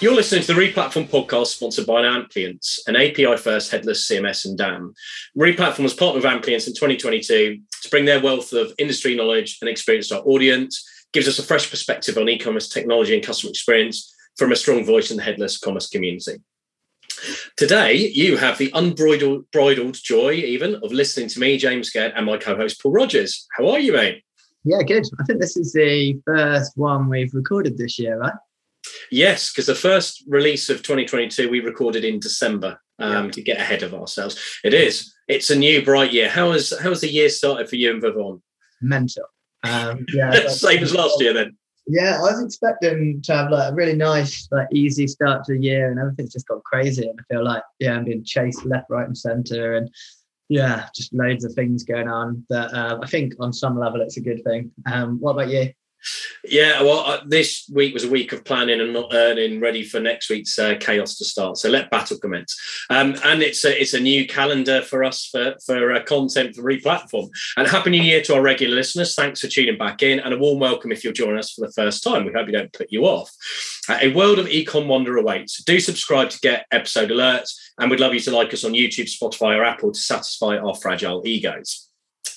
You're listening to the Replatform podcast sponsored by Amplience, an API first headless CMS and DAM. Replatform was partnered with Amplience in 2022 to bring their wealth of industry knowledge and experience to our audience, gives us a fresh perspective on e commerce technology and customer experience from a strong voice in the headless commerce community. Today, you have the unbridled joy, even, of listening to me, James Gurd, and my co host, Paul Rogers. How are you, mate? Yeah, good. I think this is the first one we've recorded this year, right? Yes, because the first release of 2022 we recorded in December um, yeah. to get ahead of ourselves. It is. It's a new bright year. How has how has the year started for you and Vervaunt? Mental. Um, yeah, same as last year then. Yeah, I was expecting to have like a really nice, like easy start to the year, and everything's just gone crazy. And I feel like yeah, I'm being chased left, right, and centre, and yeah, just loads of things going on. But uh, I think on some level, it's a good thing. Um, what about you? Yeah, well, uh, this week was a week of planning and not earning, ready for next week's uh, chaos to start. So let battle commence. Um, and it's a, it's a new calendar for us for for uh, content for replatform. And happy New Year to our regular listeners. Thanks for tuning back in, and a warm welcome if you're joining us for the first time. We hope we don't put you off. Uh, a world of econ wonder awaits. Do subscribe to get episode alerts, and we'd love you to like us on YouTube, Spotify, or Apple to satisfy our fragile egos.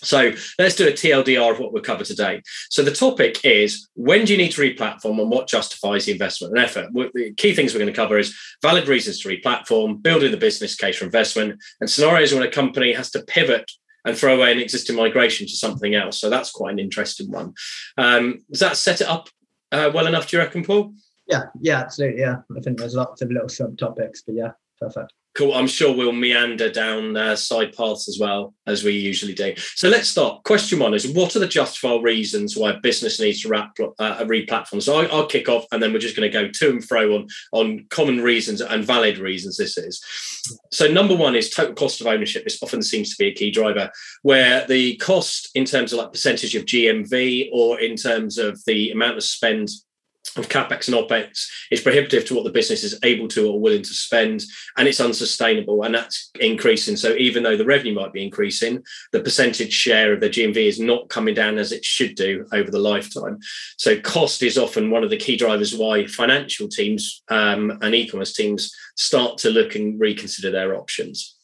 So let's do a TLDR of what we'll cover today. So the topic is when do you need to replatform and what justifies the investment and effort? The key things we're going to cover is valid reasons to replatform, building the business case for investment, and scenarios when a company has to pivot and throw away an existing migration to something else. So that's quite an interesting one. Um, does that set it up uh, well enough, do you reckon, Paul? Yeah, yeah, absolutely. Yeah, I think there's lots of little subtopics, but yeah, perfect. Cool. I'm sure we'll meander down uh, side paths as well as we usually do. So let's start. Question one is: What are the justifiable reasons why business needs to wrap, uh, re-platform? So I, will kick off, and then we're just going to go to and fro on on common reasons and valid reasons. This is so. Number one is total cost of ownership. This often seems to be a key driver, where the cost in terms of like percentage of GMV or in terms of the amount of spend of capex and opex is prohibitive to what the business is able to or willing to spend, and it's unsustainable, and that's increasing. So even though the revenue might be increasing, the percentage share of the GMV is not coming down as it should do over the lifetime. So cost is often one of the key drivers why financial teams um, and e-commerce teams start to look and reconsider their options.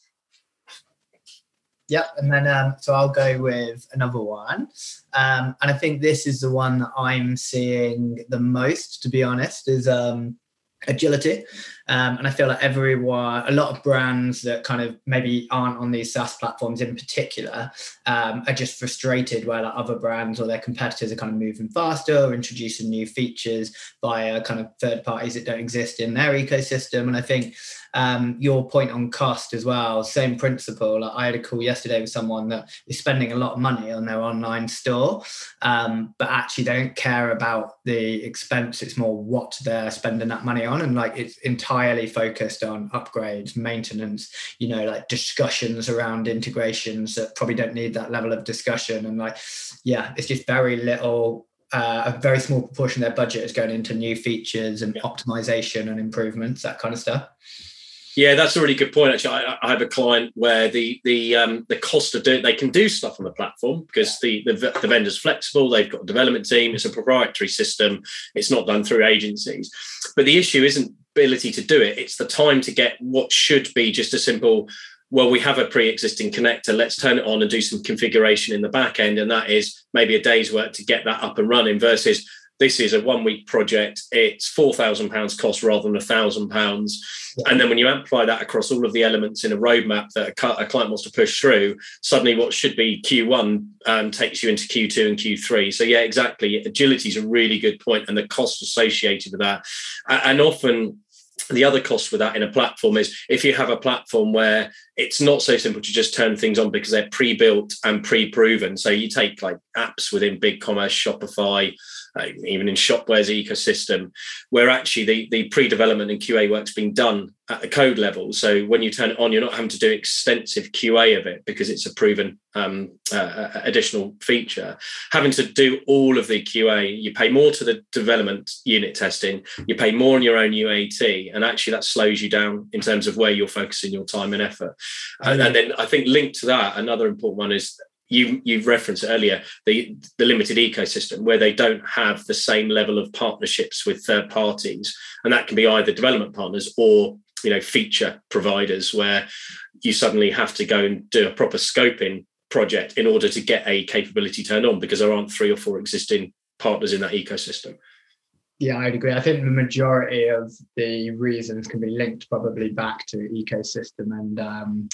Yep, and then um, so I'll go with another one, um, and I think this is the one that I'm seeing the most, to be honest, is um, agility. Um, and I feel like everyone, a lot of brands that kind of maybe aren't on these SaaS platforms in particular, um, are just frustrated where like other brands or their competitors are kind of moving faster or introducing new features via kind of third parties that don't exist in their ecosystem. And I think um, your point on cost as well, same principle. Like I had a call yesterday with someone that is spending a lot of money on their online store, um, but actually they don't care about the expense. It's more what they're spending that money on. And like it's entirely focused on upgrades, maintenance, you know, like discussions around integrations that probably don't need that level of discussion. And like, yeah, it's just very little uh, a very small proportion of their budget is going into new features and optimization and improvements, that kind of stuff. Yeah, that's a really good point. Actually, I, I have a client where the the um, the cost of doing they can do stuff on the platform because the, the the vendor's flexible. They've got a development team. It's a proprietary system. It's not done through agencies. But the issue isn't ability to do it. It's the time to get what should be just a simple. Well, we have a pre-existing connector. Let's turn it on and do some configuration in the back end, and that is maybe a day's work to get that up and running. Versus this is a one week project. It's four thousand pounds cost rather than a thousand pounds. And then when you amplify that across all of the elements in a roadmap that a, client wants to push through, suddenly what should be Q1 um, takes you into Q2 and Q3. So yeah, exactly. Agility is a really good point, and the cost associated with that, and often the other cost with that in a platform is if you have a platform where it's not so simple to just turn things on because they're pre-built and pre-proven. So you take like apps within BigCommerce shopify uh, even in Shopware's ecosystem, where actually the, the pre-development and QA work's being done at the code level. So when you turn it on, you're not having to do extensive QA of it because it's a proven um, uh, additional feature. Having to do all of the QA, you pay more to the development unit testing, you pay more on your own UAT, and actually that slows you down in terms of where you're focusing your time and effort. And, and then I think linked to that, another important one is you you've referenced earlier the the limited ecosystem where they don't have the same level of partnerships with third parties and that can be either development partners or you know feature providers where you suddenly have to go and do a proper scoping project in order to get a capability turned on because there aren't three or four existing partners in that ecosystem yeah, I'd agree. I think the majority of the reasons can be linked probably back to ecosystem and um,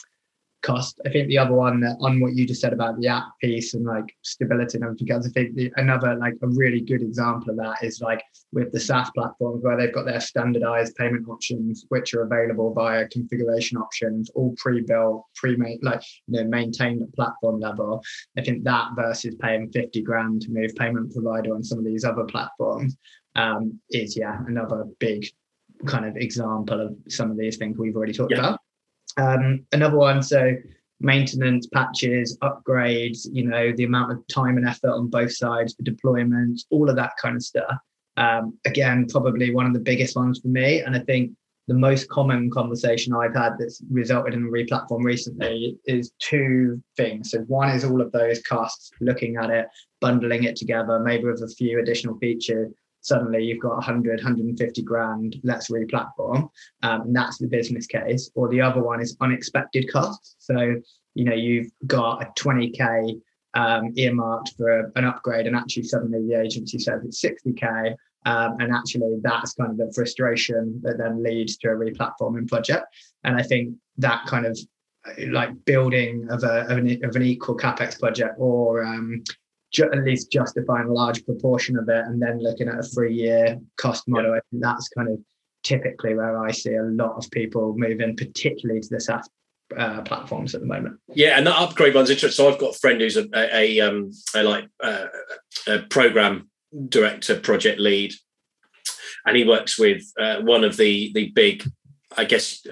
cost. I think the other one that, on what you just said about the app piece and like stability and everything else, I think the, another like a really good example of that is like with the SaaS platforms where they've got their standardized payment options, which are available via configuration options, all pre-built, pre-made, like you know, maintained at platform level. I think that versus paying 50 grand to move payment provider on some of these other platforms um, is yeah another big kind of example of some of these things we've already talked yeah. about. Um, another one, so maintenance, patches, upgrades, you know, the amount of time and effort on both sides, the deployment, all of that kind of stuff. Um, again, probably one of the biggest ones for me. And I think the most common conversation I've had that's resulted in a replatform recently is two things. So one is all of those costs, looking at it, bundling it together, maybe with a few additional features, suddenly you've got 100 150 grand let's re-platform um, and that's the business case. Or the other one is unexpected costs. So you know you've got a 20k um, earmarked for an upgrade and actually suddenly the agency says it's 60k um, and actually that's kind of the frustration that then leads to a re-platforming project. And i think that kind of like building of, a, of, an, of an equal capex project or um, ju- at least justifying a large proportion of it and then looking at a three year cost model. Yeah. I think that's kind of typically where I see a lot of people moving, particularly to the SaaS uh, platforms at the moment. Yeah, and that upgrade one's interesting. So I've got a friend who's a, a, a, um, a like uh, a program director, project lead, and he works with uh, one of the the big, I guess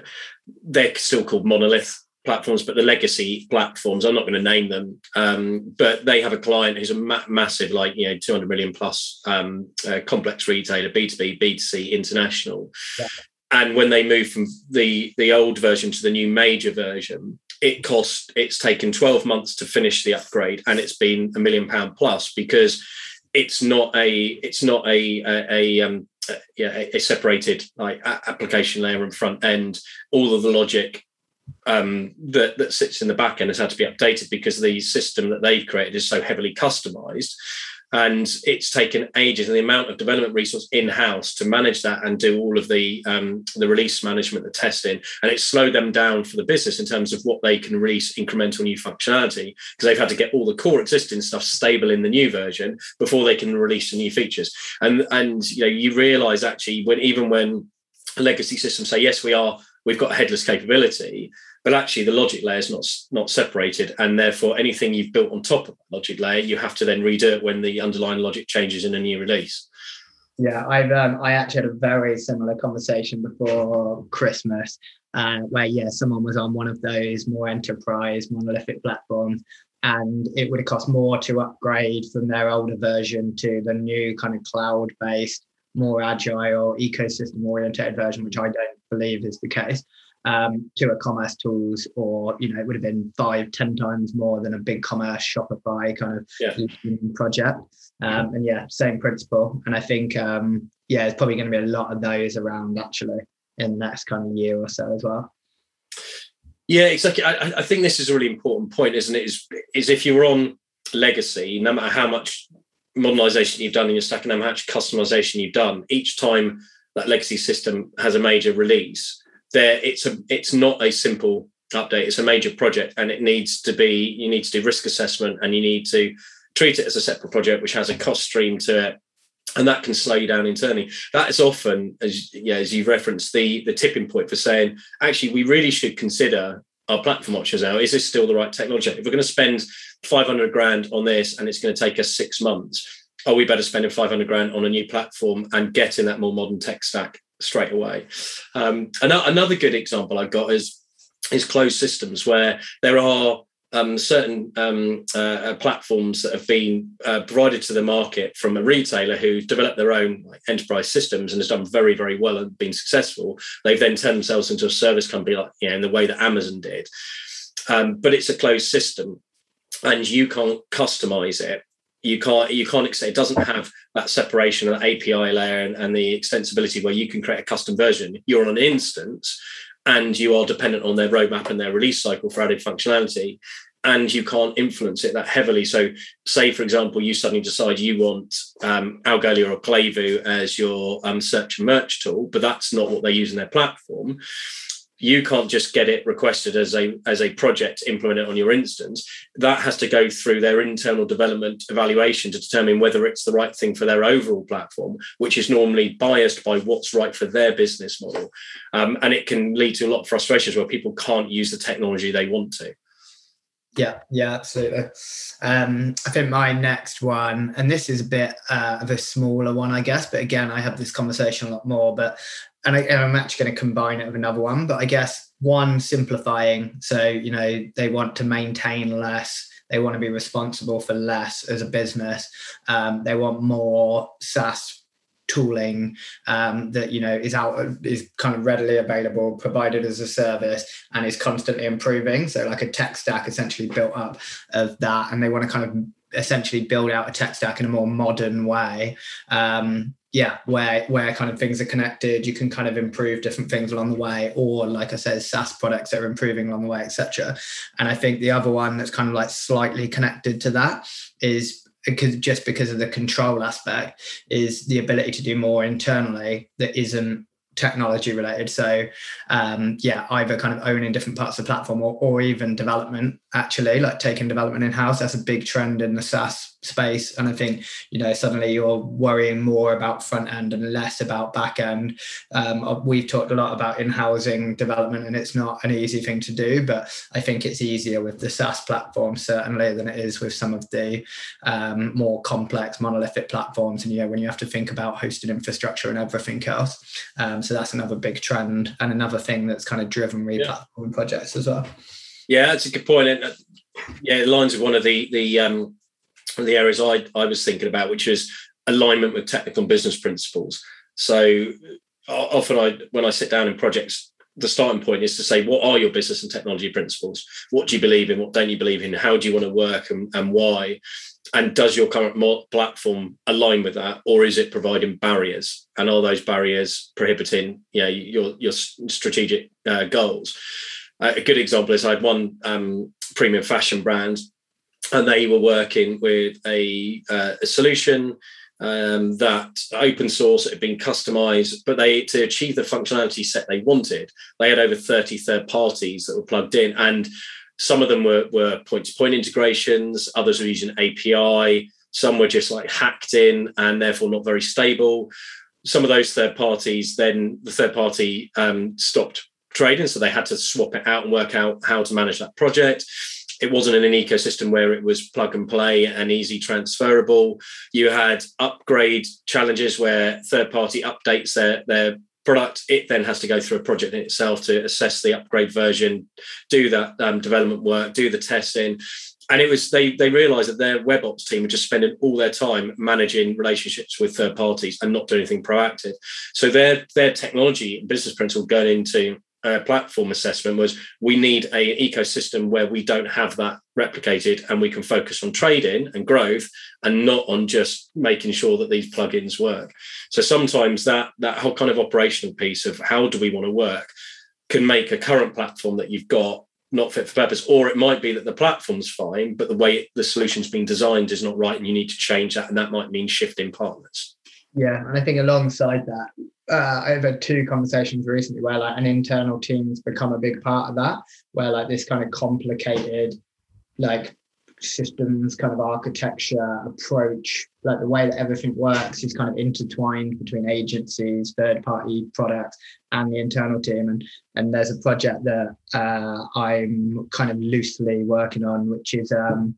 they're still called monolith platforms, but the legacy platforms, I'm not going to name them, um, but they have a client who's a ma- massive, like, you know, 200 million plus um, uh, complex retailer, B2B, B2C, international. Yeah. And when they move from the, the old version to the new major version, it cost, it's taken 12 months to finish the upgrade and it's been a million pound plus because it's not a, it's not a, a, a um, yeah, a separated like application layer and front end. All of the logic um, that, that sits in the back end has had to be updated because the system that they've created is so heavily customized. And it's taken ages and the amount of development resource in house to manage that and do all of the um, the release management the testing. And it's slowed them down for the business in terms of what they can release incremental new functionality because they've had to get all the core existing stuff stable in the new version before they can release the new features. And and you know you realize actually when even when legacy systems say yes we are we've got headless capability but actually the logic layer is not not separated. And therefore anything you've built on top of the logic layer you have to then redo it when the underlying logic changes in a new release. Yeah i've um, i actually had a very similar conversation before christmas uh, where yeah someone was on one of those more enterprise monolithic platforms and it would have cost more to upgrade from their older version to the new kind of cloud based more agile ecosystem oriented version which i don't believe is the case um, to a commercetools, or you know, it would have been five, ten times more than a BigCommerce Shopify kind of yeah. project. Um, and yeah, same principle. And I think um, yeah, it's probably going to be a lot of those around actually in the next kind of year or so as well. Yeah, exactly. I, I think this is a really important point, isn't it? Is is if you're on legacy, no matter how much modernization you've done in your stack and how much customization you've done, each time that legacy system has a major release, there it's a it's not a simple update. It's a major project and it needs to be you need to do risk assessment and you need to treat it as a separate project which has a cost stream to it and that can slow you down internally. That is often as yeah as you've referenced the the tipping point for saying actually we really should consider our platform options now. Is this still the right technology? If we're going to spend 500 grand on this and it's going to take us six months are we better spending 500 grand on a new platform and getting that more modern tech stack straight away. Um, another good example I've got is is closed systems where there are um, certain um, uh, uh, platforms that have been uh, provided to the market from a retailer who's developed their own like, enterprise systems and has done very, very well and been successful. They've then turned themselves into a service company, like you know, in the way that Amazon did. Um, but it's a closed system. and you can't customize it you can't you can't it doesn't have that separation of the API layer and, and, the extensibility where you can create a custom version. You're on an instance and you are dependent on their roadmap and their release cycle for added functionality. And you can't influence it that heavily. So, say for example, you suddenly decide you want um, Algolia or Klevu as your um, search and merge tool, but that's not what they use in their platform you can't just get it requested as a as a project implement it on your instance. That has to go through their internal development evaluation to determine whether it's the right thing for their overall platform which is normally biased by what's right for their business model. Um, and it can lead to a lot of frustrations where people can't use the technology they want to yeah, yeah, absolutely. Um, I think my next one, and this is a bit uh, of a smaller one, I guess, but again, I have this conversation a lot more. But and, I, am actually going to combine it with another one. But I guess one simplifying. So you know they want to maintain less. They want to be responsible for less as a business. Um, they want more SaaS tooling um, that you know is out is kind of readily available provided as a service and is constantly improving so like a tech stack essentially built up of that and they want to kind of essentially build out a tech stack in a more modern way um, yeah, where where kind of things are connected, you can kind of improve different things along the way, or like I said, SaaS products that are improving along the way, etc. And I think the other one that's kind of like slightly connected to that is because just because of the control aspect is the ability to do more internally that isn't technology related. So um, yeah, either kind of owning different parts of the platform or, or even development actually, like taking development in house. That's a big trend in the SaaS space. And I think, you know, suddenly you're worrying more about front end and less about back end. Um, uh, we've talked a lot about in-housing development and it's not an easy thing to do, but I think it's easier with the SaaS platform certainly than it is with some of the um, more complex monolithic platforms. And, you know, when you have to think about hosted infrastructure and everything else. Um, so that's another big trend and another thing that's kind of driven replatforming yeah. projects as well. Yeah, that's a good point. And uh, yeah, it lines with one of the the um, the areas I, I was thinking about, which is alignment with technical and business principles. So often I when I sit down in projects, the starting point is to say, what are your business and technology principles? What do you believe in? What don't you believe in? How do you want to work and, and why? And does your current platform align with that, or is it providing barriers? And are those barriers prohibiting, you know, your your strategic uh, goals? A good example is I had one um, premium fashion brand and they were working with a, uh, a solution um, that open source had been customized, but they to achieve the functionality set they wanted, they had over 30 third parties that were plugged in. And some of them were, were point-to-point integrations, others were using API, some were just like hacked in and therefore not very stable. Some of those third parties, then the third party um, stopped trading, so they had to swap it out and work out how to manage that project it wasn't in an ecosystem where it was plug and play and easy transferable. You had upgrade challenges where third party updates their, their product. It then has to go through a project in itself to assess the upgrade version, do that um, development work, do the testing. And it was they they realized that their web ops team were just spending all their time managing relationships with third parties and not doing anything proactive. So their their technology business principle going into uh, platform assessment was we need a ecosystem where we don't have that replicated and we can focus on trading and growth and not on just making sure that these plugins work. So sometimes that that whole kind of operational piece of how do we want to work can make a current platform that you've got not fit for purpose or it might be that the platform's fine but the way the solution's been designed is not right and you need to change that and that might mean shifting partners. Yeah and i think alongside that uh, I've had two conversations recently where like an internal team's become a big part of that, where like this kind of complicated, like systems kind of architecture approach, like the way that everything works is kind of intertwined between agencies, third party products, and the internal team. And and there's a project that uh, I'm kind of loosely working on, which is um,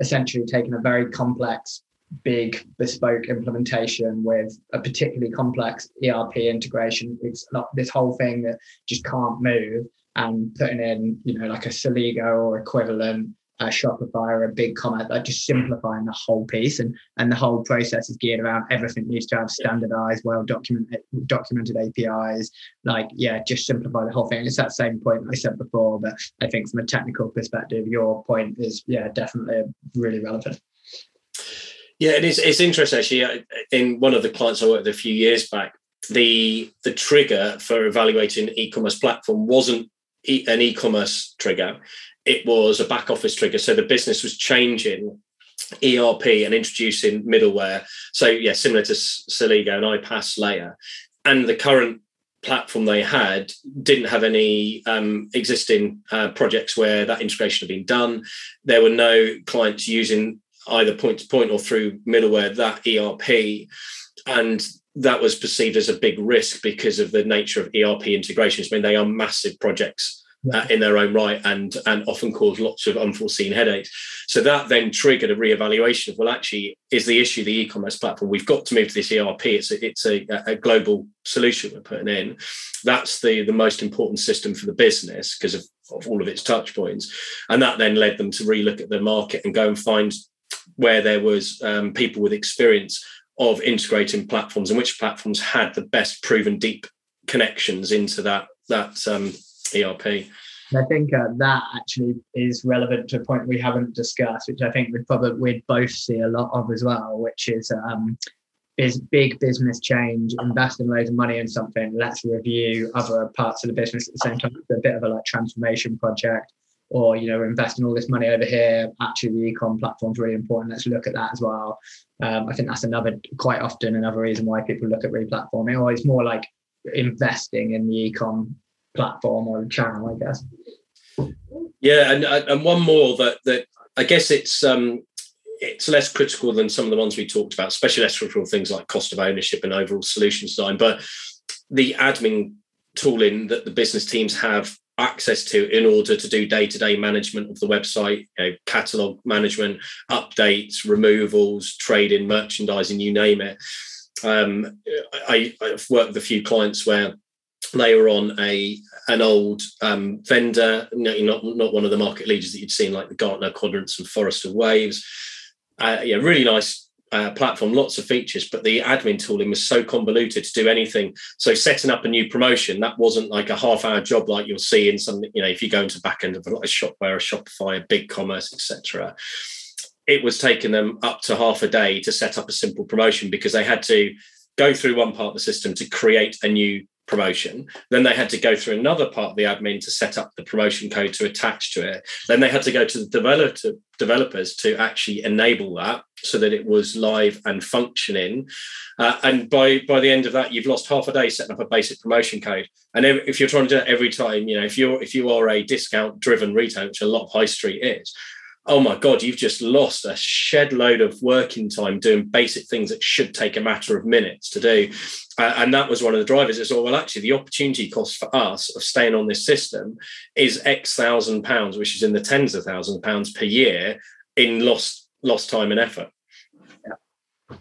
essentially taking a very complex big bespoke implementation with a particularly complex ERP integration. It's not this whole thing that just can't move and putting in, you know, like a Celigo or equivalent a Shopify or a BigCommerce, like just simplifying the whole piece and and the whole process is geared around everything needs to have standardized, well documented documented APIs. Like yeah, just simplify the whole thing. It's that same point I said before, but I think from a technical perspective, your point is yeah definitely really relevant. Yeah, and it is. It's interesting actually. In one of the clients I worked with a few years back, the the trigger for evaluating e-commerce platform wasn't e- an e-commerce trigger; it was a back office trigger. So the business was changing ERP and introducing middleware. So yeah, similar to Celigo and iPaaS layer, and the current platform they had didn't have any um, existing uh, projects where that integration had been done. There were no clients using either point to point or through middleware that ERP, and that was perceived as a big risk because of the nature of ERP integrations. I mean, they are massive projects. Uh, in their own right and and often cause lots of unforeseen headaches. So that then triggered a reevaluation of well actually is the issue the e-commerce platform? We've got to move to this erp it's a, it's a, a global solution we're putting in. That's the the most important system for the business because of, of all of its touch points. And that then led them to relook at the market and go and find where there was um, people with experience of integrating platforms and which platforms had the best proven deep connections into that that um, ERP. I think uh, that actually is relevant to a point we haven't discussed, which I think we probably we'd both see a lot of as well, which is um, is big business change, investing loads of money in something. Let's review other parts of the business at the same time. It's a bit of a like transformation project or you know we're investing all this money over here. Actually the ecom platform is really important. Let's look at that as well. Um, i think that's another quite often another reason why people look at replatforming or it's more like investing in the ecom platform or channel i guess. Yeah and and one more that that i guess it's um it's less critical than some of the ones we talked about especially less critical things like cost of ownership and overall solution design. But the admin tooling that the business teams have access to in order to do day-to-day management of the website you know, catalog management updates removals trading merchandising you name it. Um, I, have worked with a few clients where they were on a an old um, vendor not not one of the market leaders that you'd seen like the gartner quadrants and forrester waves. Uh, yeah really nice uh, platform, lots of features, but the admin tooling was so convoluted to do anything. So setting up a new promotion, that wasn't like a half hour job like you'll see in some, you know, if you go into back end of a, a Shopware, a Shopify, a BigCommerce, etc. It was taking them up to half a day to set up a simple promotion because they had to go through one part of the system to create a new promotion. Then they had to go through another part of the admin to set up the promotion code to attach to it. Then they had to go to the developer, developers to actually enable that so that it was live and functioning. Uh, and by by the end of that, you've lost half a day setting up a basic promotion code. And if you're trying to do it every time, you know, if you're if you are a discount driven retailer, which a lot of high street is, oh my god you've just lost a shed load of working time doing basic things that should take a matter of minutes to do. Uh, and that was one of the drivers. It's all well actually the opportunity cost for us of staying on this system is x thousand pounds which is in the tens of thousands pounds per year in lost lost time and effort. Yeah.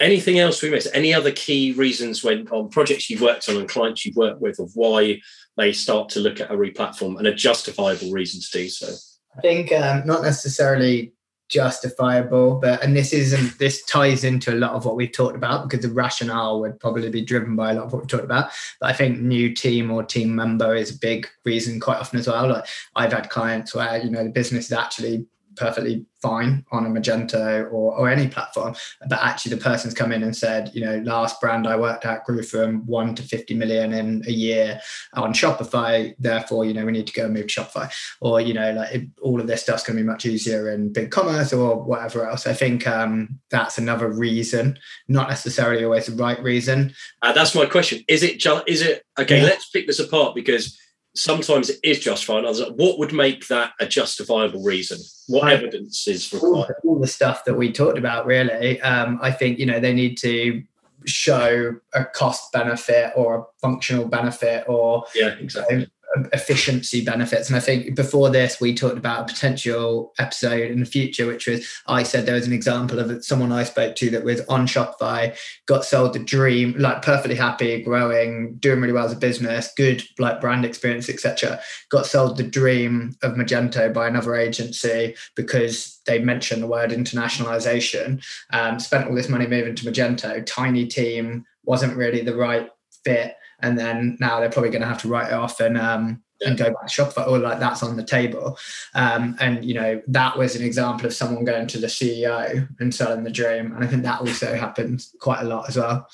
anything else we missed? Any other key reasons when on projects you've worked on and clients you've worked with of why they start to look at a replatform and a justifiable reason to do so? I think um, not necessarily justifiable, but and this isn't this ties into a lot of what we've talked about because the rationale would probably be driven by a lot of what we've talked about. But I think new team or team member is a big reason quite often as well. Like I've had clients where you know the business is actually perfectly fine on a Magento or, or any platform. But actually, the person's come in and said, you know, last brand I worked at grew from one to 50 million in a year on Shopify. Therefore, you know, we need to go and move to Shopify. Or, you know, like it, all of this stuff's going to be much easier in BigCommerce or whatever else. I think um, that's another reason, not necessarily always the right reason. Uh, that's my question. Is it is it, okay, yeah. let's pick this apart because sometimes it is justified. Others, what would make that a justifiable reason? What evidence is required? All, all the stuff that we talked about, really. Um, I think you know they need to show a cost benefit or a functional benefit or yeah exactly efficiency benefits. And I think before this, we talked about a potential episode in the future, which was I said there was an example of someone I spoke to that was on Shopify, got sold the dream, like perfectly happy, growing, doing really well as a business, good like brand experience, etc. Got sold the dream of Magento by another agency because they mentioned the word internationalization. Um, spent all this money moving to Magento, tiny team, wasn't really the right fit and then now they're probably going to have to write it off and um, yeah. and go back to Shopify or like that's on the table. Um, and you know that was an example of someone going to the CEO and selling the dream, and I think that also happens quite a lot as well.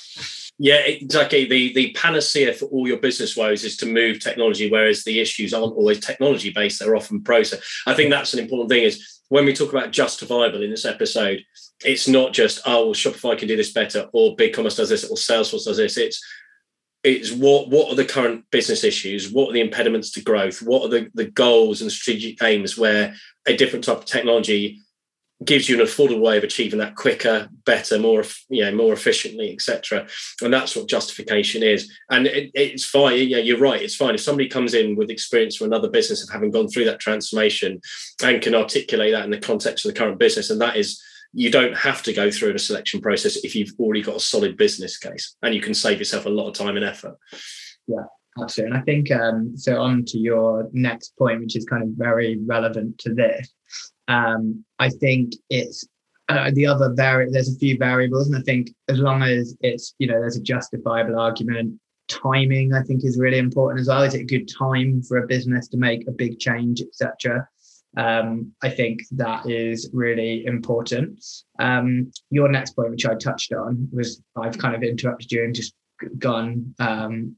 Yeah, exactly. The the panacea for all your business woes is to move technology, whereas the issues aren't always technology based; they're often process. I think that's an important thing. Is when we talk about justifiable in this episode, it's not just oh well, Shopify can do this better, or BigCommerce does this, or Salesforce does this. It's it's what what are the current business issues? What are the impediments to growth? What are the, the goals and strategic aims where a different type of technology gives you an affordable way of achieving that quicker better more you know more efficiently etc and that's what justification is. And it, it's fine yeah you're right it's fine. If somebody comes in with experience from another business of having gone through that transformation and can articulate that in the context of the current business and that is you don't have to go through a selection process if you've already got a solid business case and you can save yourself a lot of time and effort. Yeah, absolutely. And I think um, so on to your next point, which is kind of very relevant to this. Um, I think it's uh, the other vari- there's a few variables, and I think as long as it's you know there's a justifiable argument, timing I think is really important as well. Is it a good time for a business to make a big change, etc. Um, I think that is really important. Um, your next point, which I touched on, was I've kind of interrupted you and just gone um,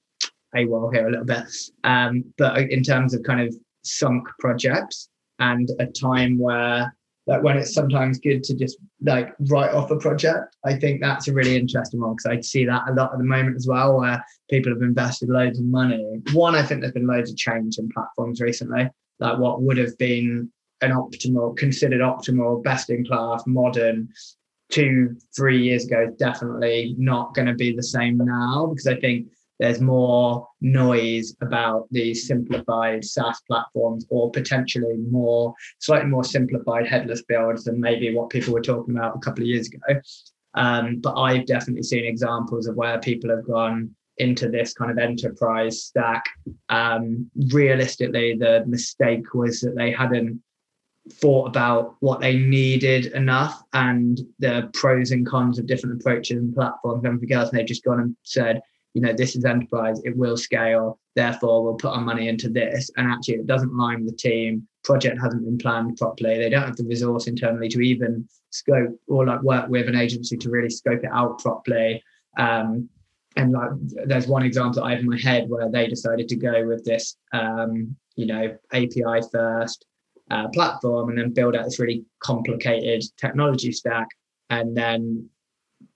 AWOL here a little bit. Um, but in terms of kind of sunk projects and a time where like when it's sometimes good to just like write off a project. I think that's a really interesting one because I see that a lot at the moment as well, where people have invested loads of money. One, I think there's been loads of change in platforms recently like what would have been an optimal, considered optimal, best in class, modern two, three years ago is definitely not going to be the same now because I think there's more noise about these simplified SaaS platforms or potentially more, slightly more simplified headless builds than maybe what people were talking about a couple of years ago. Um, but I've definitely seen examples of where people have gone into this kind of enterprise stack. Um, realistically, the mistake was that they hadn't thought about what they needed enough and the pros and cons of different approaches and platforms and everything else. And they've just gone and said, you know, this is enterprise, it will scale, therefore we'll put our money into this. And actually it doesn't align with the team. Project hasn't been planned properly. They don't have the resource internally to even scope or like work with an agency to really scope it out properly. Um, and like there's one example I have in my head where they decided to go with this um, you know API first uh, platform and then build out this really complicated technology stack. And then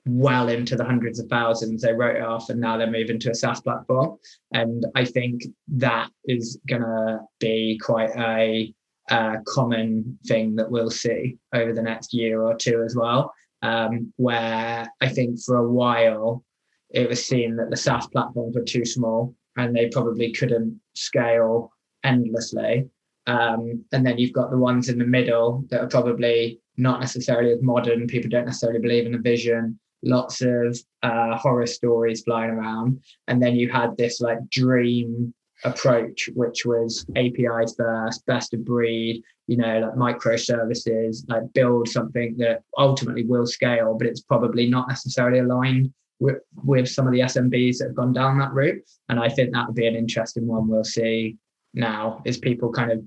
well into the hundreds of thousands they wrote it off and now they're moving to a SaaS platform. And I think that is gonna be quite a, a common thing that we'll see over the next year or two as well um, where I think for a while it was seen that the SaaS platforms were too small and they probably couldn't scale endlessly. Um, and then you've got the ones in the middle that are probably not necessarily as modern. People don't necessarily believe in the vision. Lots of uh, horror stories flying around. And then you had this like dream approach, which was API first, best of breed, you know, like microservices, like build something that ultimately will scale, but it's probably not necessarily aligned with, with some of the SMBs that have gone down that route. And I think that would be an interesting one we'll see now is people kind of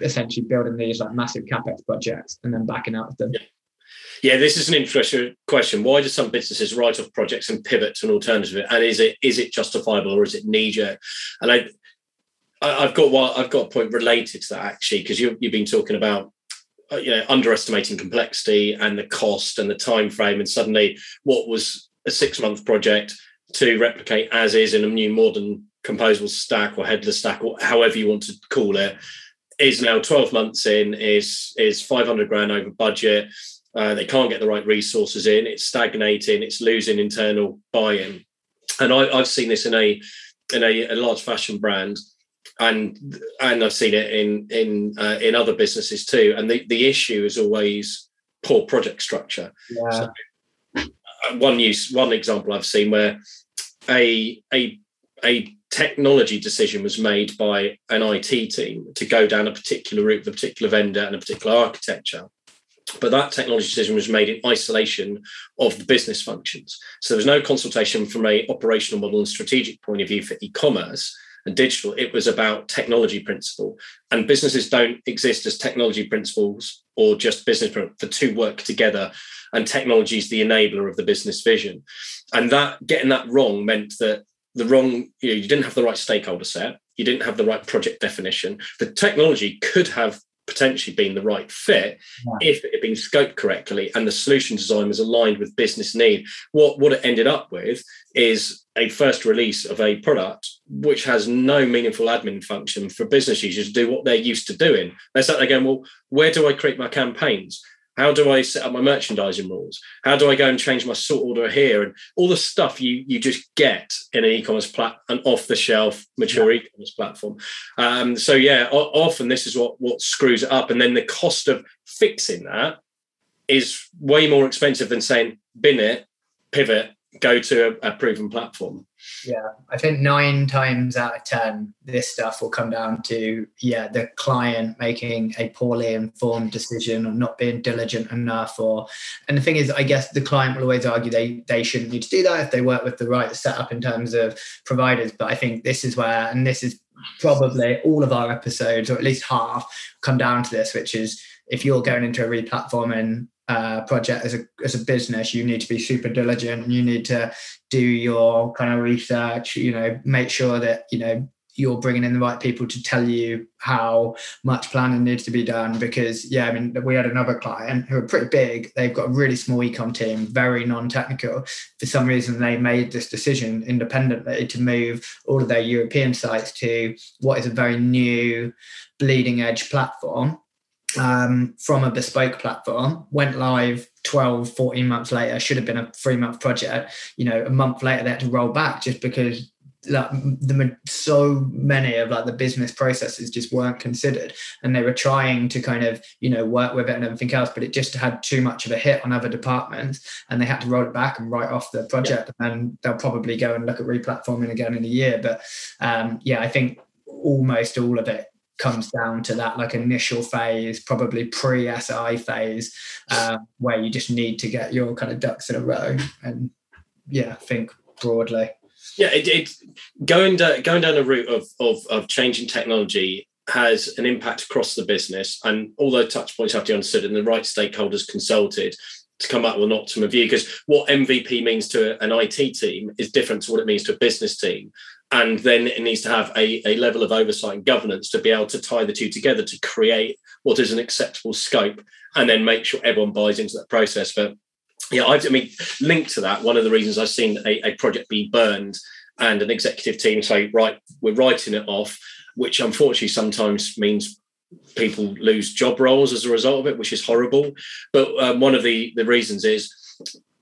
essentially building these like massive capex projects and then backing out of them. Yeah. Yeah, this is an interesting question. Why do some businesses write off projects and pivot to an alternative? And is it is it justifiable or is it knee jerk? And I, I have got what I've got a point related to that actually because you you've been talking about uh, you know underestimating complexity and the cost and the time frame and suddenly what was a six month project to replicate as is in a new modern composable stack or headless stack or however you want to call it is now 12 months in is is 500 grand over budget uh, they can't get the right resources in it's stagnating it's losing internal buy-in and I, have seen this in a in a, a large fashion brand and and I've seen it in in uh, in other businesses too. And the the issue is always poor project structure. Yeah. So, one use one example I've seen where a a a technology decision was made by an IT team to go down a particular route with a particular vendor and a particular architecture. But that technology decision was made in isolation of the business functions. So there was no consultation from a operational model and strategic point of view for e-commerce and digital. It was about technology principle. And businesses don't exist as technology principles or just business for two work together. And technology is the enabler of the business vision. And that getting that wrong meant that the wrong, you, know, you didn't have the right stakeholder set, you didn't have the right project definition. The technology could have potentially been the right fit yeah. if it had been scoped correctly and the solution design was aligned with business need. What what it ended up with is a first release of a product which has no meaningful admin function for business users to do what they're used to doing. They start again, well, where do I create my campaigns? How do I set up my merchandising rules? How do I go and change my sort order here? And all the stuff you you just get in an e-commerce plat, an off-the-shelf mature yeah. e-commerce platform. Um, so yeah, o- often this is what what screws it up, and then the cost of fixing that is way more expensive than saying bin it, pivot, go to a, a, proven platform. Yeah, I think nine times out of 10, this stuff will come down to, yeah, the client making a poorly informed decision or not being diligent enough. Or, and the thing is, I guess the client will always argue they, they shouldn't need to do that if they work with the right setup in terms of providers. But I think this is where, and this is probably all of our episodes, or at least half, come down to this, which is if you're going into a replatforming uh, project as a as a business, you need to be super diligent. And you need to do your kind of research. You know, make sure that you know you're bringing in the right people to tell you how much planning needs to be done because yeah i mean we had another client who are pretty big they've got a really small ecom team very non-technical for some reason they made this decision independently to move all of their european sites to what is a very new bleeding edge platform um, from a bespoke platform, went live 12, 14 months later, should have been a three month project. You know, a month later, they had to roll back just because like the so many of like the business processes just weren't considered and they were trying to kind of you know work with it and everything else but it just had too much of a hit on other departments and they had to roll it back and write off the project yeah. and they'll probably go and look at replatforming again in a year but um yeah i think almost all of it comes down to that like initial phase, probably pre SI phase, uh, where you just need to get your kind of ducks in a row and yeah, think broadly. Yeah, it, it going down going down a route of, of of changing technology has an impact across the business, and all the touch points have to be understood and the right stakeholders consulted to come up with an optimum view. Because what MVP means to an IT team is different to what it means to a business team and then it needs to have a, a level of oversight and governance to be able to tie the two together to create what is an acceptable scope and then make sure everyone buys into that process. But yeah I've, i mean linked to that one of the reasons i've seen a, a project be burned and an executive team say right we're writing it off which unfortunately sometimes means people lose job roles as a result of it which is horrible. But um, one of the the reasons is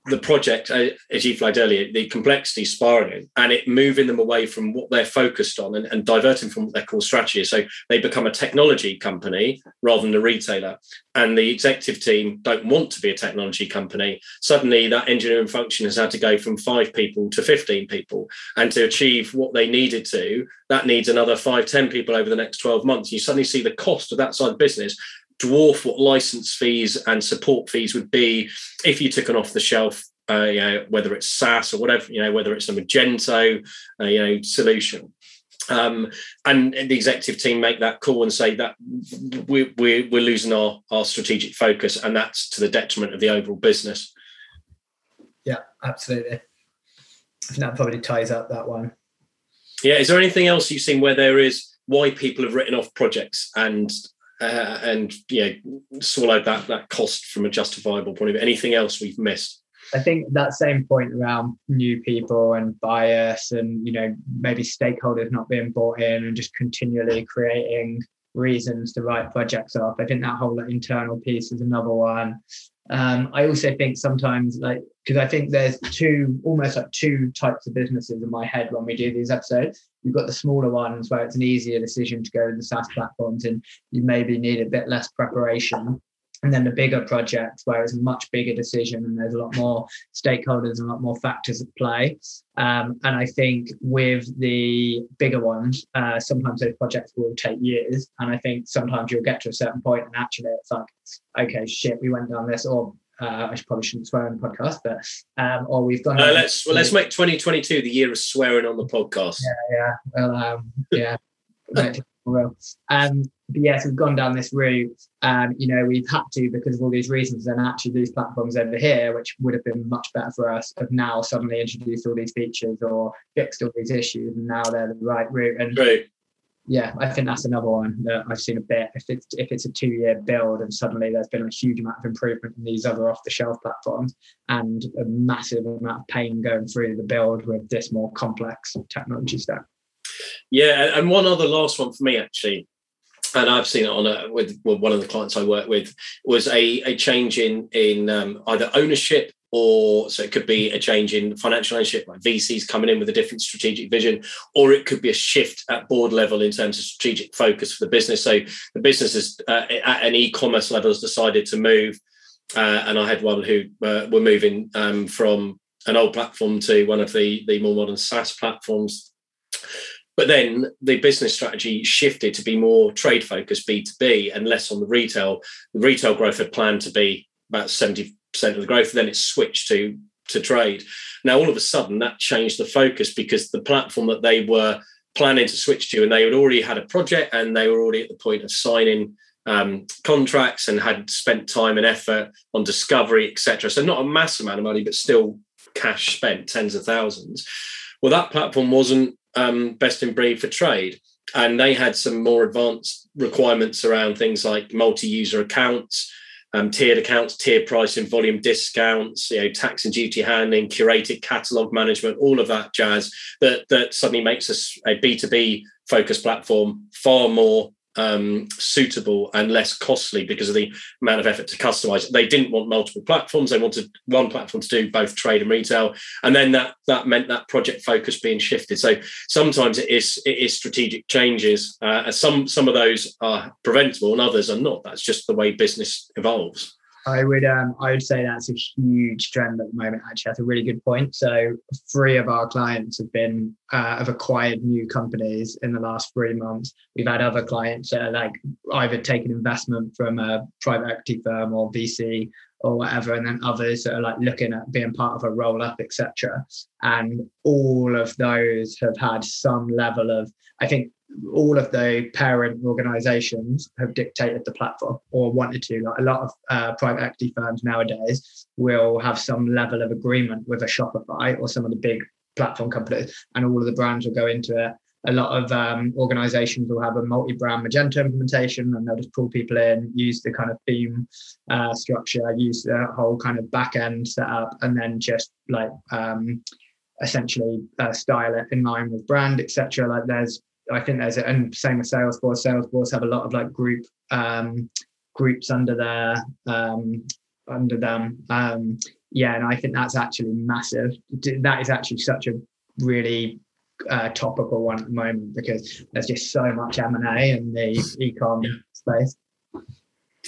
the project, as you flagged earlier, the complexity spiraling and it moving them away from what they're focused on and, and diverting from what their core strategy is. So they become a technology company rather than a retailer. And the executive team don't want to be a technology company. Suddenly, that engineering function has had to go from five people to 15 people. And to achieve what they needed to, that needs another five, 10 people over the next 12 months. You suddenly see the cost of that side of business dwarf what license fees and support fees would be if you took an off the shelf uh, you know, whether it's SaaS or whatever, you know, whether it's a Magento, uh, you know, solution. Um, and the executive team make that call and say that we're, we're, we're losing our, our strategic focus and that's to the detriment of the overall business. Yeah, absolutely. I think that probably ties up that one. Yeah. Is there anything else you've seen where there is why people have written off projects and uh, and yeah, swallowed that that cost from a justifiable point of view. Anything else we've missed? I think that same point around new people and bias and you know maybe stakeholders not being bought in and just continually creating reasons to write projects off. I think that whole internal piece is another one. Um, I also think sometimes, like, because I think there's two, almost like two types of businesses in my head when we do these episodes. You've got the smaller ones where it's an easier decision to go to the SaaS platforms and you maybe need a bit less preparation. And then the bigger projects where it's a much bigger decision and there's a lot more stakeholders and a lot more factors at play. Um, and i think with the bigger ones uh, sometimes those projects will take years. And i think sometimes you'll get to a certain point and actually it's like okay shit we went down this or uh, I probably shouldn't swear on the podcast, but um, or we've done. Uh, let's well, let's make 2022 the year of swearing on the podcast. Yeah, yeah, well, um, yeah. Well, um, but yes, we've gone down this route. Um, you know, we've had to because of all these reasons. And actually, these platforms over here, which would have been much better for us, have now suddenly introduced all these features or fixed all these issues, and now they're the right route. And right. Yeah, I think that's another one that I've seen a bit. If it's if it's a two year build and suddenly there's been a huge amount of improvement in these other off the shelf platforms and a massive amount of pain going through the build with this more complex technology stack. Yeah, and one other last one for me actually and I've seen it on a, with, with, one of the clients I work with was a, a change in in um, either ownership or so it could be a change in financial ownership, like VCs coming in with a different strategic vision, or it could be a shift at board level in terms of strategic focus for the business. So the business is uh, at an e-commerce level has decided to move, uh, and I had one who uh, were moving um, from an old platform to one of the the more modern SaaS platforms but then the business strategy shifted to be more trade focused B2B and less on the retail. The retail growth had planned to be about 70% of the growth. Then it switched to, to trade. Now, all of a sudden, that changed the focus because the platform that they were planning to switch to, and they had already had a project and they were already at the point of signing um, contracts and had spent time and effort on discovery, etc. So, not a massive amount of money, but still cash spent, tens of thousands. Well, that platform wasn't um, best in breed for trade. And they had some more advanced requirements around things like multi-user accounts, um, tiered accounts, tier pricing, volume discounts, you know, tax and duty handling, curated catalog management, all of that jazz that that suddenly makes us a B2B focused platform far more um, suitable and less costly because of the amount of effort to customize. They didn't want multiple platforms; they wanted one platform to do both trade and retail, and then that that meant that project focus being shifted. So sometimes it is it is strategic changes. Uh, some some of those are preventable, and others are not. That's just the way business evolves. I would um, I would say that's a huge trend at the moment. Actually, that's a really good point. So three of our clients have been uh, have acquired new companies in the last three months. We've had other clients that are like either taken investment from a private equity firm or VC or whatever, and then others that are like looking at being part of a roll up, etc. And all of those have had some level of I think all of the parent organizations have dictated the platform or wanted to. Like a lot of uh, private equity firms nowadays will have some level of agreement with a Shopify or some of the big platform companies, and all of the brands will go into it. A lot of um, organizations will have a multi brand Magento implementation and they'll just pull people in, use the kind of theme uh, structure, use the whole kind of back end setup, and then just like um, essentially uh, style it in line with brand, etc. Like there's I think there's and same with Salesforce. Salesforce have a lot of like group um, groups under their um, under them. Um, yeah, and I think that's actually massive. That is actually such a really uh, topical one at the moment because there's just so much M and A in the ecom space.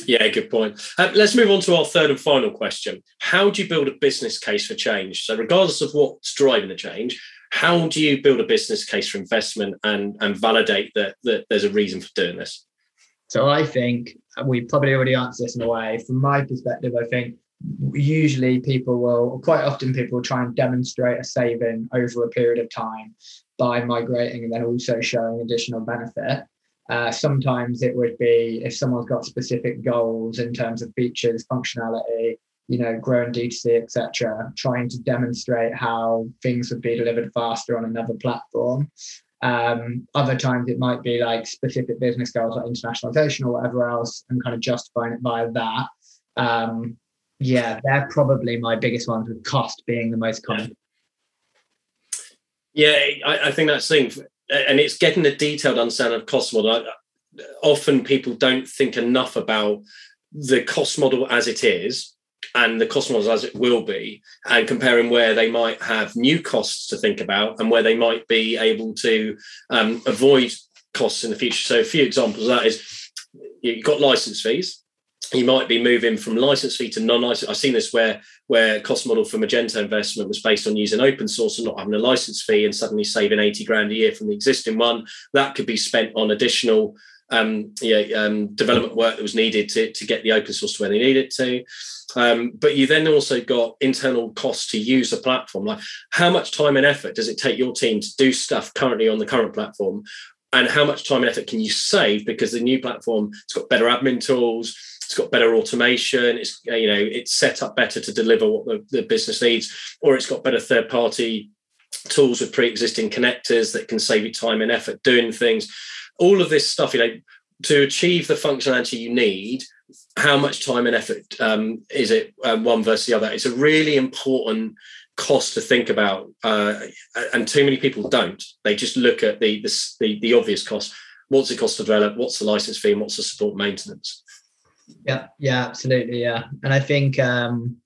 Yeah, good point. Uh, let's move on to our third and final question. How do you build a business case for change? So, regardless of what's driving the change, how do you build a business case for investment and and validate that that there's a reason for doing this so i think we probably already answered this in a way from my perspective i think usually people will quite often people will try and demonstrate a saving over a period of time by migrating and then also showing additional benefit uh, sometimes it would be if someone's got specific goals in terms of features functionality you know, growing D2C, etc., trying to demonstrate how things would be delivered faster on another platform. Um, other times it might be like specific business goals like internationalization or whatever else, and kind of justifying it via that. Um, yeah, they're probably my biggest ones, with cost being the most common. Yeah, I, I think that's the thing, and it's getting a detailed understanding of cost model. Often people don't think enough about the cost model as it is and the cost models as it will be, and comparing where they might have new costs to think about and where they might be able to um, avoid costs in the future. So a few examples of that is you've got license fees. You might be moving from license fee to non-license. I've seen this where where cost model for Magento investment was based on using open source and not having a license fee and suddenly saving 80 grand a year from the existing one. That could be spent on additional um, um, development work that was needed to, to get the open source to where they need it to. Um, but you then also got internal costs to use the platform. Like how much time and effort does it take your team to do stuff currently on the current platform? And how much time and effort can you save because the new platform it's got better admin tools, it's got better automation, it's you know it's set up better to deliver what the, the business needs, or it's got better third party tools with pre-existing connectors that can save you time and effort doing things all of this stuff, you know, to achieve the functionality you need, how much time and effort um, is it um, one versus the other? It's a really important cost to think about, uh, and too many people don't. They just look at the, the the obvious cost. What's it cost to develop? What's the license fee? And what's the support maintenance? Yeah, yeah, absolutely, yeah. And I think um,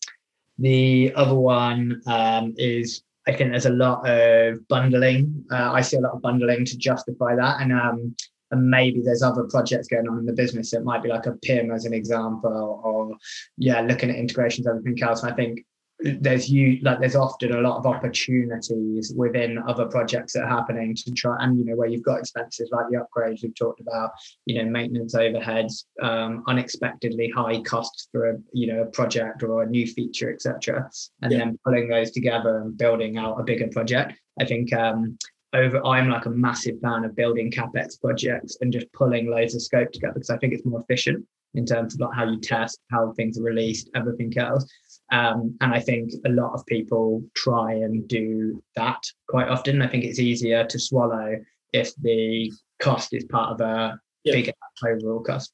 the other one um, is I think there's a lot of bundling. Uh, I see a lot of bundling to justify that, and um, and maybe there's other projects going on in the business. It might be like a PIM as an example, or yeah, looking at integrations, everything else. And I think there's you like there's often a lot of opportunities within other projects that are happening to try and you know where you've got expenses like the upgrades we've talked about you know maintenance overheads um, unexpectedly high costs for a you know a project or a new feature etc and yeah. then pulling those together and building out a bigger project i think um, over i'm like a massive fan of building capex projects and just pulling loads of scope together because i think it's more efficient in terms of like how you test how things are released everything else um, and I think a lot of people try and do that quite often. I think it's easier to swallow if the cost is part of a yeah. bigger overall cost.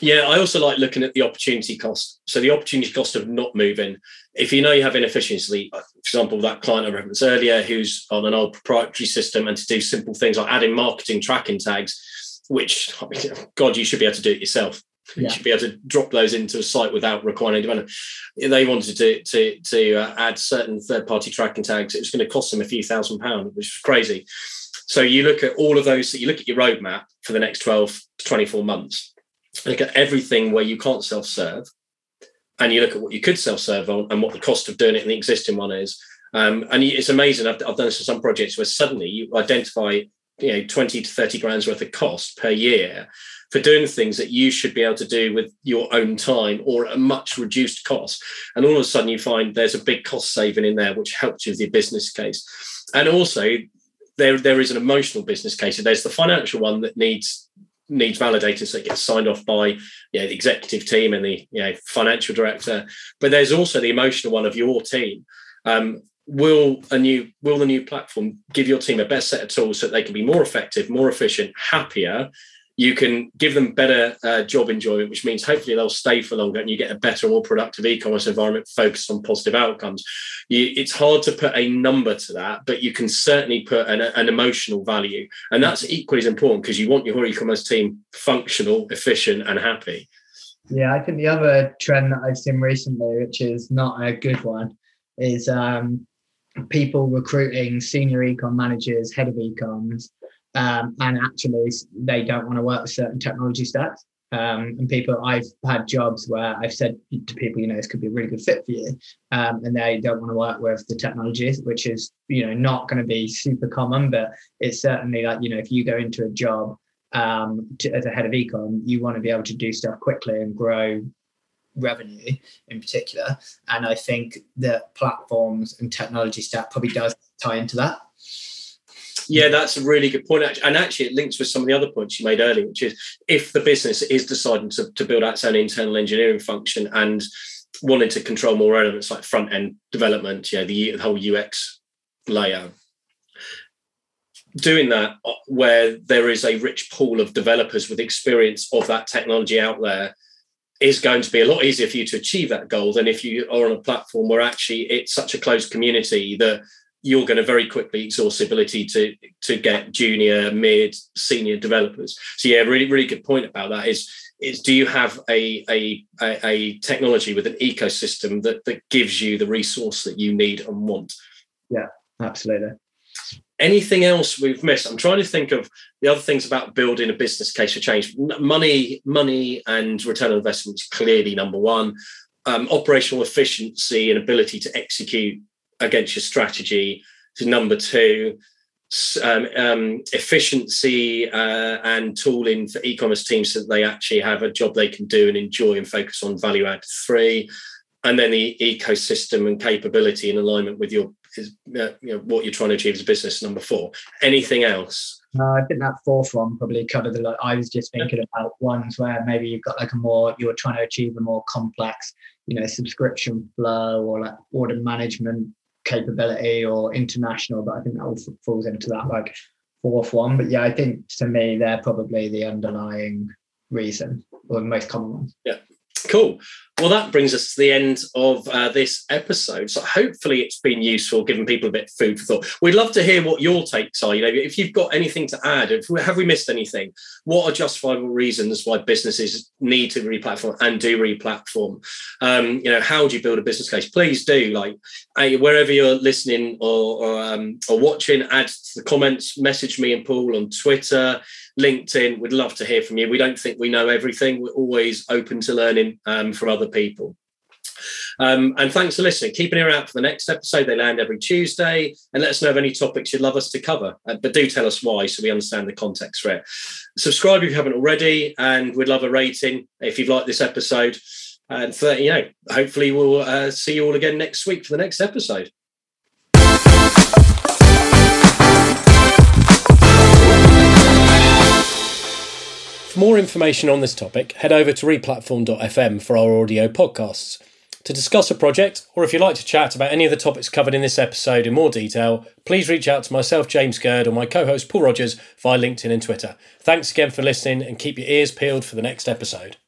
Yeah, I also like looking at the opportunity cost. So the opportunity cost of not moving. If you know you have inefficiency, uh, for example, that client I referenced earlier who's on an old proprietary system and to do simple things like adding marketing tracking tags, which God, you should be able to do it yourself. Yeah. You should be able to drop those into a site without requiring development. They wanted to to to uh, add certain third party tracking tags. It was going to cost them a few thousand pounds, which was crazy. So you look at all of those. You look at your roadmap for the next twelve to twenty four months. Look at everything where you can't self serve, and you look at what you could self serve on and what the cost of doing it in the existing one is. Um, and it's amazing. I've, I've done this for some projects where suddenly you identify you know 20 to 30 grand's worth of cost per year for doing things that you should be able to do with your own time or at a much reduced cost. And all of a sudden, you find there's a big cost saving in there, which helps you with your business case. And also, there, there is an emotional business case. There's the financial one that needs needs validators that get signed off by you know, the executive team and the you know, financial director. But there's also the emotional one of your team. Um, will a new will the new platform give your team a better set of tools so that they can be more effective, more efficient, happier, you can give them better uh, job enjoyment, which means hopefully they'll stay for longer and you get a better, more productive e-commerce environment focused on positive outcomes. You, it's hard to put a number to that, but you can certainly put an, an emotional value, and that's equally as important because you want your e-commerce team functional, efficient, and happy. Yeah, I think the other trend that I've seen recently, which is not a good one, is um, people recruiting senior ecom managers, head of ecoms um, and actually they don't want to work with certain technology stacks. Um, and people, I've had jobs where I've said to people, you know, this could be a really good fit for you, um, and they don't want to work with the technologies, which is, you know, not going to be super common, but it's certainly like, you know, if you go into a job um, to, as a head of ecom, you want to be able to do stuff quickly and grow revenue in particular. And I think that platforms and technology stack probably does tie into that. Yeah, that's a really good point. And actually, it links with some of the other points you made earlier, which is if the business is deciding to, to build out its own internal engineering function and wanting to control more elements like front end development, you know, the, the whole UX layer, doing that uh, where there is a rich pool of developers with experience of that technology out there is going to be a lot easier for you to achieve that goal than if you are on a platform where actually it's such a closed community that you're going to very quickly exhaust the ability to to get junior, mid, senior developers. So yeah, really, really good point about that is is do you have a, a, a, technology with an ecosystem that, that gives you the resource that you need and want? Yeah, absolutely. Anything else we've missed? I'm trying to think of the other things about building a business case for change. Money, money, and return on investment is clearly number one. Um, operational efficiency and ability to execute against your strategy is number two. Um, um, efficiency uh, and tooling for e-commerce teams so that they actually have a job they can do and enjoy and focus on value add three. And then the ecosystem and capability in alignment with your uh, you know what you're trying to achieve as a business number four. Anything else? No, I think that fourth one probably covered a lot. I was just thinking about ones where maybe you've got like a more you're trying to achieve a more complex, you know, subscription flow or like order management capability or international, but I think that all falls into that like fourth one. But yeah, I think to me they're probably the underlying reason or the most common ones. Yeah. Cool. Well, that brings us to the end of uh, this episode. So hopefully it's been useful, giving people a bit of food for thought. We'd love to hear what your takes are. You know, if you've got anything to add, if have we missed anything? What are justifiable reasons why businesses need to re-platform and do re-platform? Um, you know, how do you build a business case? Please do. Like wherever you're listening or or, um, or watching, add to the comments. Message me and Paul on Twitter. LinkedIn. We'd love to hear from you. We don't think we know everything. We're always open to learning um, from other people. Um, and thanks for listening. Keep an ear out for the next episode. They land every Tuesday. And let us know of any topics you'd love us to cover. Uh, but do tell us why so we understand the context for it. Subscribe if you haven't already. And we'd love a rating if you've liked this episode. And for, you know, hopefully we'll uh, see you all again next week for the next episode. For more information on this topic, head over to replatform.fm for our audio podcasts. To discuss a project, or if you'd like to chat about any of the topics covered in this episode in more detail, please reach out to myself, James Gurd, or my co host, Paul Rogers, via LinkedIn and Twitter. Thanks again for listening, and keep your ears peeled for the next episode.